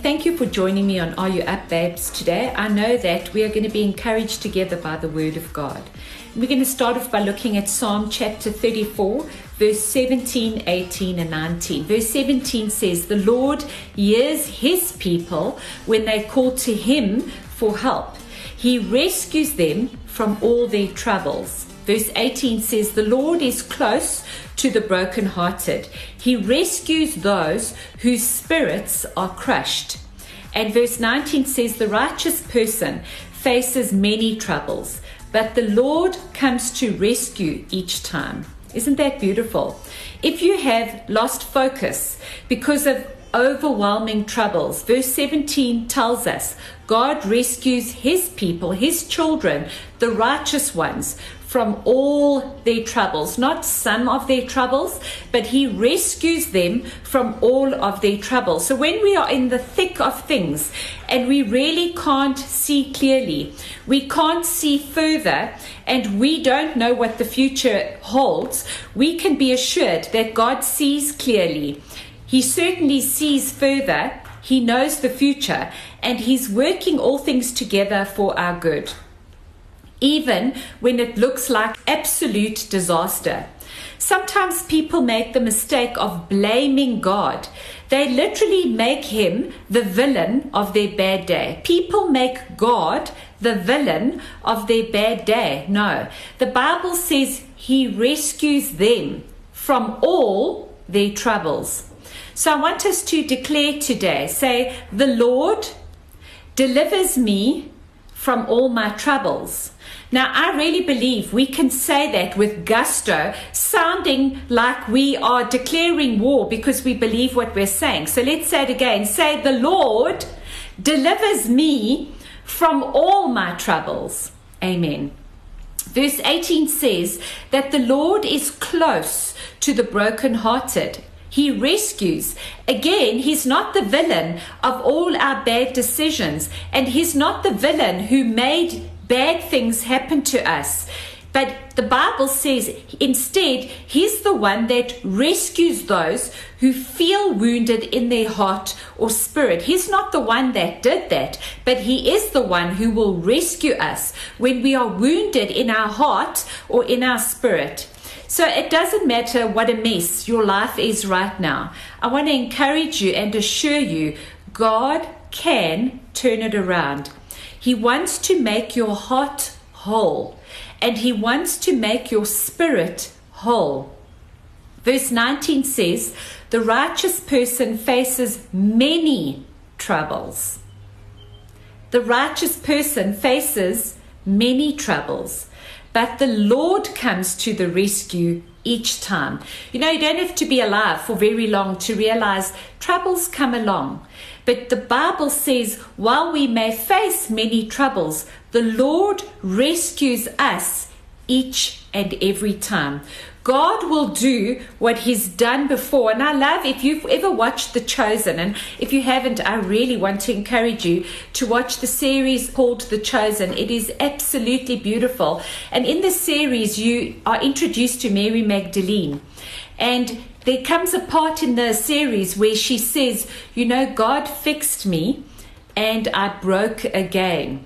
thank you for joining me on Are You Up Babes today. I know that we are going to be encouraged together by the Word of God. We're going to start off by looking at Psalm chapter 34, verse 17, 18, and 19. Verse 17 says, The Lord hears his people when they call to him for help. He rescues them from all their troubles. Verse 18 says, The Lord is close to the brokenhearted. He rescues those whose spirits are crushed. And verse 19 says, The righteous person faces many troubles, but the Lord comes to rescue each time. Isn't that beautiful? If you have lost focus because of overwhelming troubles. Verse 17 tells us God rescues his people, his children, the righteous ones, from all their troubles, not some of their troubles, but He rescues them from all of their troubles. So when we are in the thick of things and we really can't see clearly, we can't see further, and we don't know what the future holds, we can be assured that God sees clearly. He certainly sees further, He knows the future, and He's working all things together for our good even when it looks like absolute disaster. Sometimes people make the mistake of blaming God. They literally make him the villain of their bad day. People make God the villain of their bad day. No, the Bible says he rescues them from all their troubles. So I want us to declare today say, The Lord delivers me from all my troubles. Now, I really believe we can say that with gusto, sounding like we are declaring war because we believe what we're saying. So let's say it again. Say, The Lord delivers me from all my troubles. Amen. Verse 18 says that the Lord is close to the brokenhearted. He rescues. Again, he's not the villain of all our bad decisions, and he's not the villain who made bad things happen to us. But the Bible says instead, He's the one that rescues those who feel wounded in their heart or spirit. He's not the one that did that, but He is the one who will rescue us when we are wounded in our heart or in our spirit. So it doesn't matter what a mess your life is right now. I want to encourage you and assure you God can turn it around. He wants to make your heart whole and He wants to make your spirit whole. Verse 19 says, The righteous person faces many troubles. The righteous person faces many troubles, but the Lord comes to the rescue each time. You know, you don't have to be alive for very long to realize troubles come along. But the Bible says, while we may face many troubles, the Lord rescues us each and every time. God will do what He's done before. And I love if you've ever watched The Chosen, and if you haven't, I really want to encourage you to watch the series called The Chosen. It is absolutely beautiful. And in the series, you are introduced to Mary Magdalene. And there comes a part in the series where she says, You know, God fixed me and I broke again.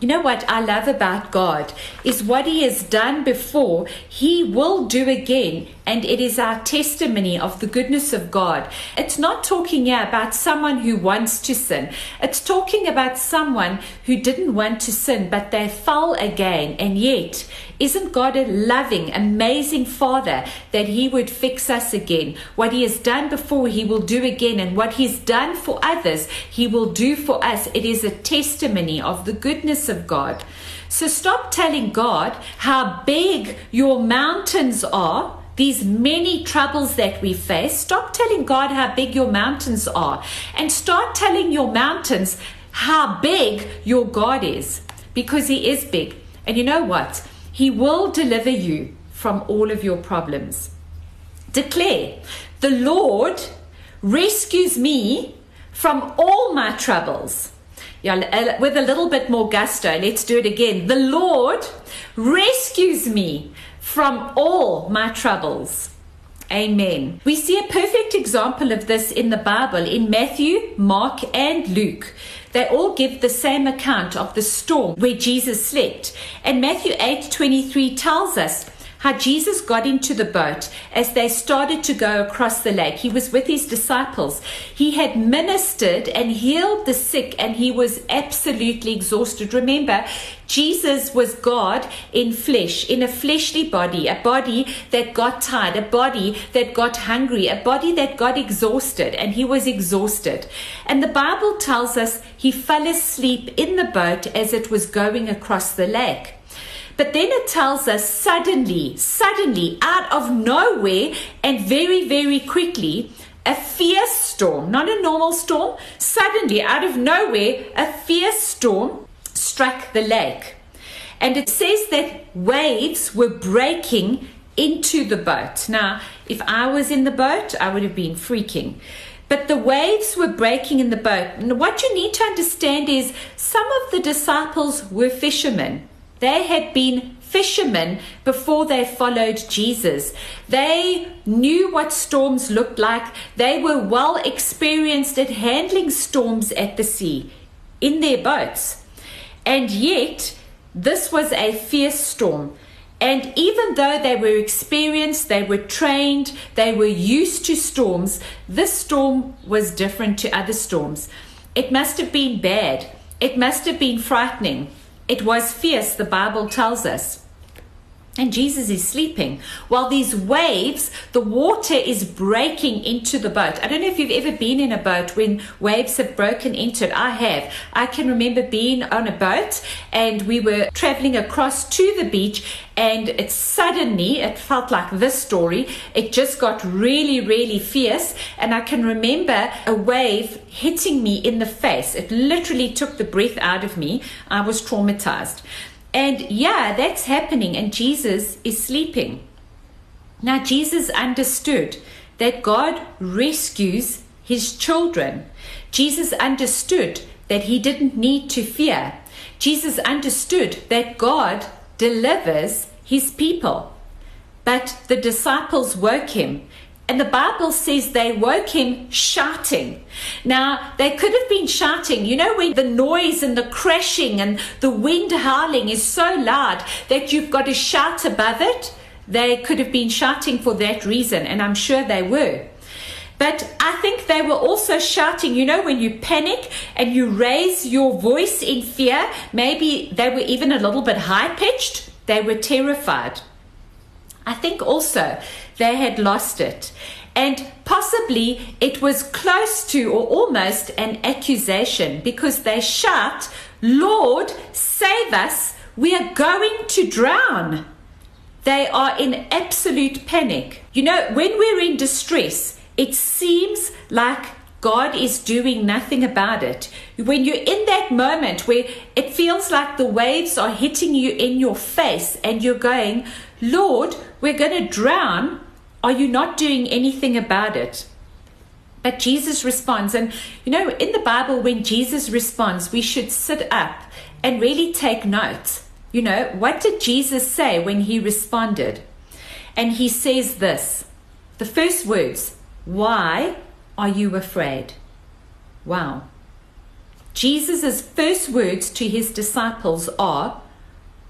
You know what I love about God is what He has done before, He will do again. And it is our testimony of the goodness of God. It's not talking here about someone who wants to sin. It's talking about someone who didn't want to sin, but they fell again. And yet, isn't God a loving, amazing Father that He would fix us again? What He has done before, He will do again. And what He's done for others, He will do for us. It is a testimony of the goodness of God. So stop telling God how big your mountains are these many troubles that we face, stop telling God how big your mountains are and start telling your mountains how big your God is because He is big. And you know what? He will deliver you from all of your problems. Declare, the Lord rescues me from all my troubles. Yeah, with a little bit more gusto, let's do it again. The Lord rescues me from all my troubles. Amen. We see a perfect example of this in the Bible in Matthew, Mark, and Luke. They all give the same account of the storm where Jesus slept. And Matthew 8 23 tells us how Jesus got into the boat as they started to go across the lake. He was with his disciples. He had ministered and healed the sick, and he was absolutely exhausted. Remember, Jesus was God in flesh, in a fleshly body, a body that got tired, a body that got hungry, a body that got exhausted, and he was exhausted. And the Bible tells us he fell asleep in the boat as it was going across the lake. But then it tells us suddenly, suddenly, out of nowhere, and very, very quickly, a fierce storm, not a normal storm, suddenly, out of nowhere, a fierce storm struck the lake. And it says that waves were breaking into the boat. Now, if I was in the boat, I would have been freaking. But the waves were breaking in the boat. And what you need to understand is some of the disciples were fishermen. They had been fishermen before they followed Jesus. They knew what storms looked like. They were well experienced at handling storms at the sea in their boats. And yet, this was a fierce storm. And even though they were experienced, they were trained, they were used to storms, this storm was different to other storms. It must have been bad. It must have been frightening. It was fierce, the Bible tells us. And Jesus is sleeping while these waves, the water is breaking into the boat. I don't know if you've ever been in a boat when waves have broken into it. I have. I can remember being on a boat and we were traveling across to the beach and it suddenly, it felt like this story, it just got really, really fierce. And I can remember a wave hitting me in the face. It literally took the breath out of me. I was traumatized. And yeah, that's happening, and Jesus is sleeping. Now, Jesus understood that God rescues his children. Jesus understood that he didn't need to fear. Jesus understood that God delivers his people. But the disciples woke him and the Bible says they woke him shouting. Now, they could have been shouting, you know, when the noise and the crashing and the wind howling is so loud that you've got to shout above it. They could have been shouting for that reason, and I'm sure they were. But I think they were also shouting, you know, when you panic and you raise your voice in fear, maybe they were even a little bit high pitched. They were terrified. I think also they had lost it. And possibly it was close to or almost an accusation because they shout, Lord, save us, we are going to drown. They are in absolute panic. You know, when we're in distress, it seems like God is doing nothing about it. When you're in that moment where it feels like the waves are hitting you in your face and you're going, Lord, we're going to drown, are you not doing anything about it? But Jesus responds, and you know, in the Bible, when Jesus responds, we should sit up and really take note. You know, what did Jesus say when he responded? And he says this the first words, Why are you afraid? Wow. Jesus' first words to his disciples are,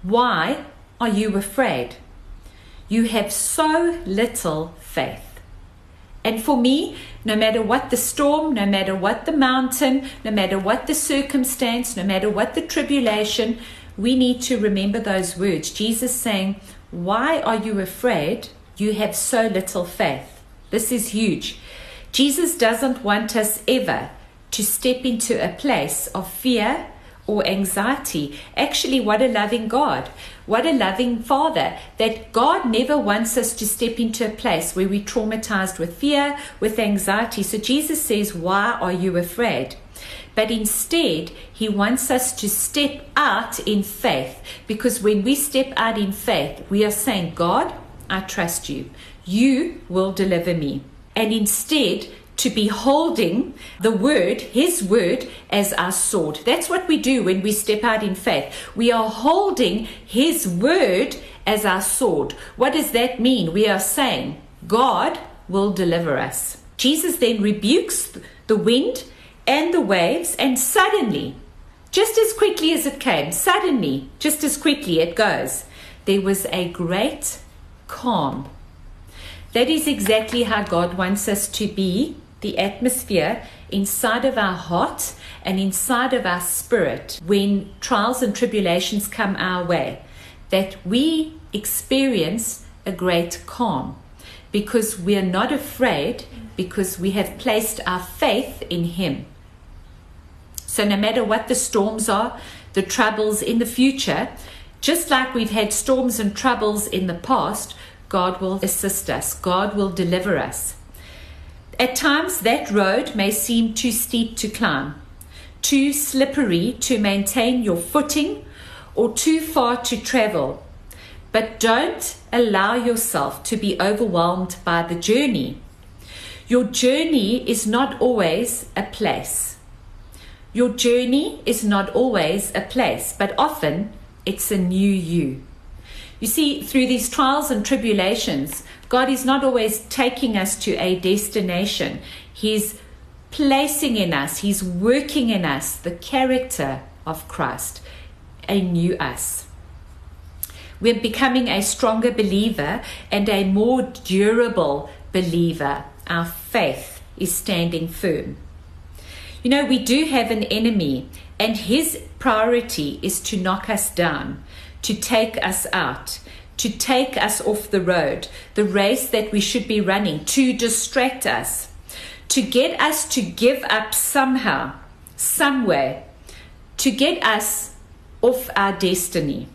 Why are you afraid? You have so little faith. And for me, no matter what the storm, no matter what the mountain, no matter what the circumstance, no matter what the tribulation, we need to remember those words. Jesus saying, Why are you afraid? You have so little faith. This is huge. Jesus doesn't want us ever to step into a place of fear or anxiety. Actually, what a loving God. What a loving Father that God never wants us to step into a place where we're traumatized with fear, with anxiety. So Jesus says, Why are you afraid? But instead, he wants us to step out in faith because when we step out in faith, we are saying, God, I trust you. You will deliver me. And instead, to be holding the word, his word, as our sword. That's what we do when we step out in faith. We are holding his word as our sword. What does that mean? We are saying, God will deliver us. Jesus then rebukes the wind and the waves, and suddenly, just as quickly as it came, suddenly, just as quickly it goes, there was a great calm. That is exactly how God wants us to be the atmosphere inside of our heart and inside of our spirit when trials and tribulations come our way, that we experience a great calm because we are not afraid because we have placed our faith in Him. So, no matter what the storms are, the troubles in the future, just like we've had storms and troubles in the past, God will assist us, God will deliver us. At times, that road may seem too steep to climb, too slippery to maintain your footing, or too far to travel. But don't allow yourself to be overwhelmed by the journey. Your journey is not always a place. Your journey is not always a place, but often it's a new you. You see, through these trials and tribulations, God is not always taking us to a destination. He's placing in us, He's working in us the character of Christ, a new us. We're becoming a stronger believer and a more durable believer. Our faith is standing firm. You know, we do have an enemy, and his priority is to knock us down, to take us out, to take us off the road, the race that we should be running, to distract us, to get us to give up somehow, some way, to get us off our destiny.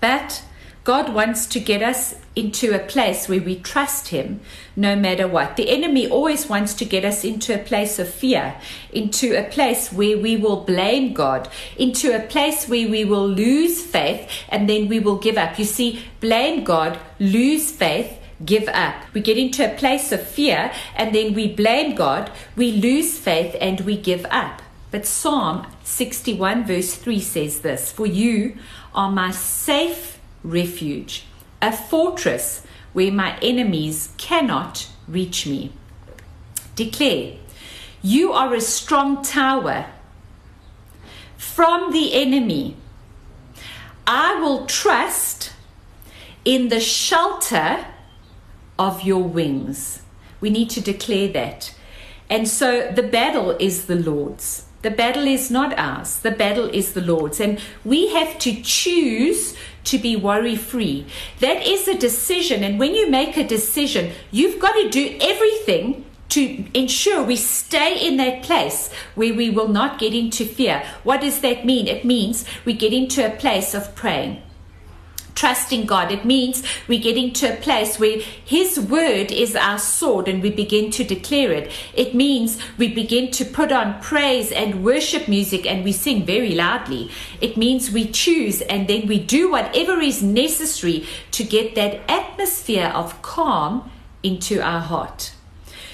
But God wants to get us into a place where we trust Him no matter what. The enemy always wants to get us into a place of fear, into a place where we will blame God, into a place where we will lose faith and then we will give up. You see, blame God, lose faith, give up. We get into a place of fear and then we blame God, we lose faith and we give up. But Psalm 61, verse 3 says this For you are my safe refuge, a fortress where my enemies cannot reach me. Declare, You are a strong tower from the enemy. I will trust in the shelter of your wings. We need to declare that. And so the battle is the Lord's. The battle is not ours, the battle is the Lord's. And we have to choose to be worry free. That is a decision. And when you make a decision, you've got to do everything to ensure we stay in that place where we will not get into fear. What does that mean? It means we get into a place of praying trusting God. It means we get into a place where His word is our sword and we begin to declare it. It means we begin to put on praise and worship music and we sing very loudly. It means we choose and then we do whatever is necessary to get that atmosphere of calm into our heart.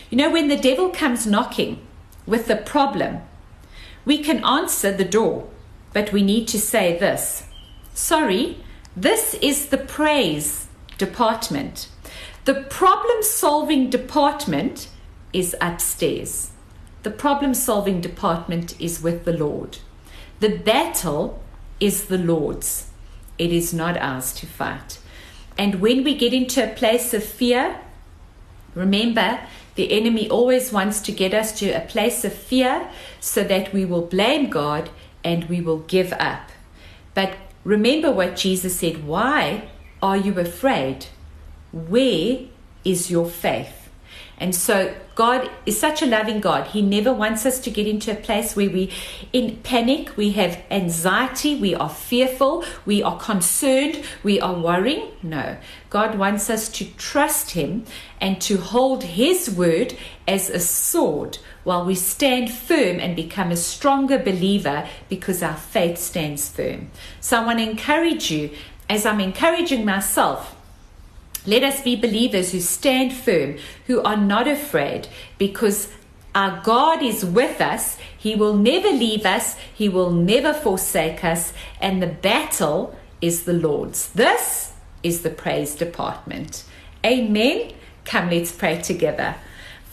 You know, when the devil comes knocking with the problem, we can answer the door, but we need to say this Sorry, this is the praise department. The problem solving department is upstairs. The problem solving department is with the Lord. The battle is the Lord's. It is not ours to fight. And when we get into a place of fear, remember the enemy always wants to get us to a place of fear so that we will blame God and we will give up. But Remember what Jesus said Why are you afraid? Where is your faith? And so God is such a loving God. He never wants us to get into a place where we in panic, we have anxiety, we are fearful, we are concerned, we are worrying. No. God wants us to trust him and to hold his word as a sword while we stand firm and become a stronger believer because our faith stands firm. So I want to encourage you as I'm encouraging myself let us be believers who stand firm, who are not afraid, because our God is with us. He will never leave us, He will never forsake us, and the battle is the Lord's. This is the praise department. Amen. Come, let's pray together.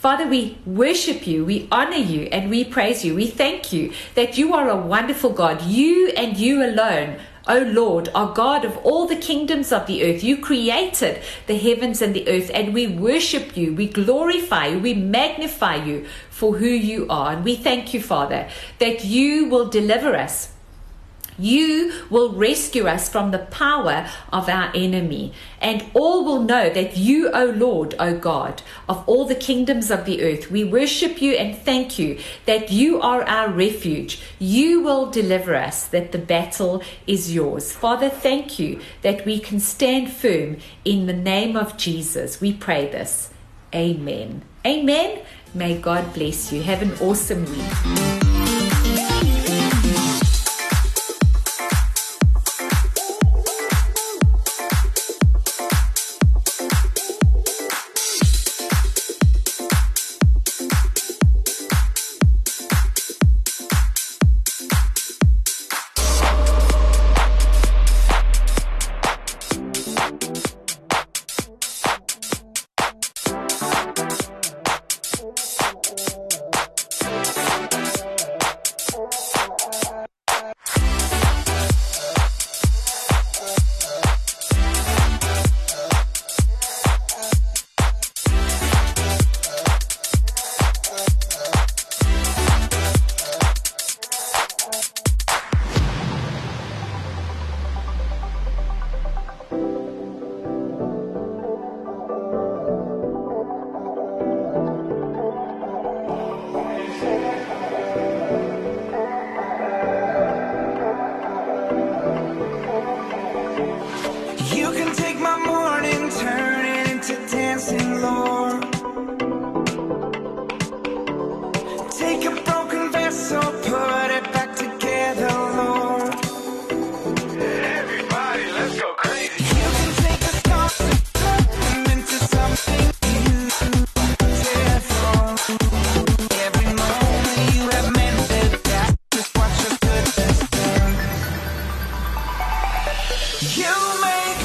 Father, we worship you, we honor you, and we praise you. We thank you that you are a wonderful God. You and you alone O Lord, are God of all the kingdoms of the earth. You created the heavens and the earth, and we worship you, we glorify you, we magnify you for who you are. And we thank you, Father, that you will deliver us you will rescue us from the power of our enemy, and all will know that you, O Lord, O God, of all the kingdoms of the earth, we worship you and thank you that you are our refuge. You will deliver us, that the battle is yours. Father, thank you that we can stand firm in the name of Jesus. We pray this. Amen. Amen. May God bless you. Have an awesome week. Things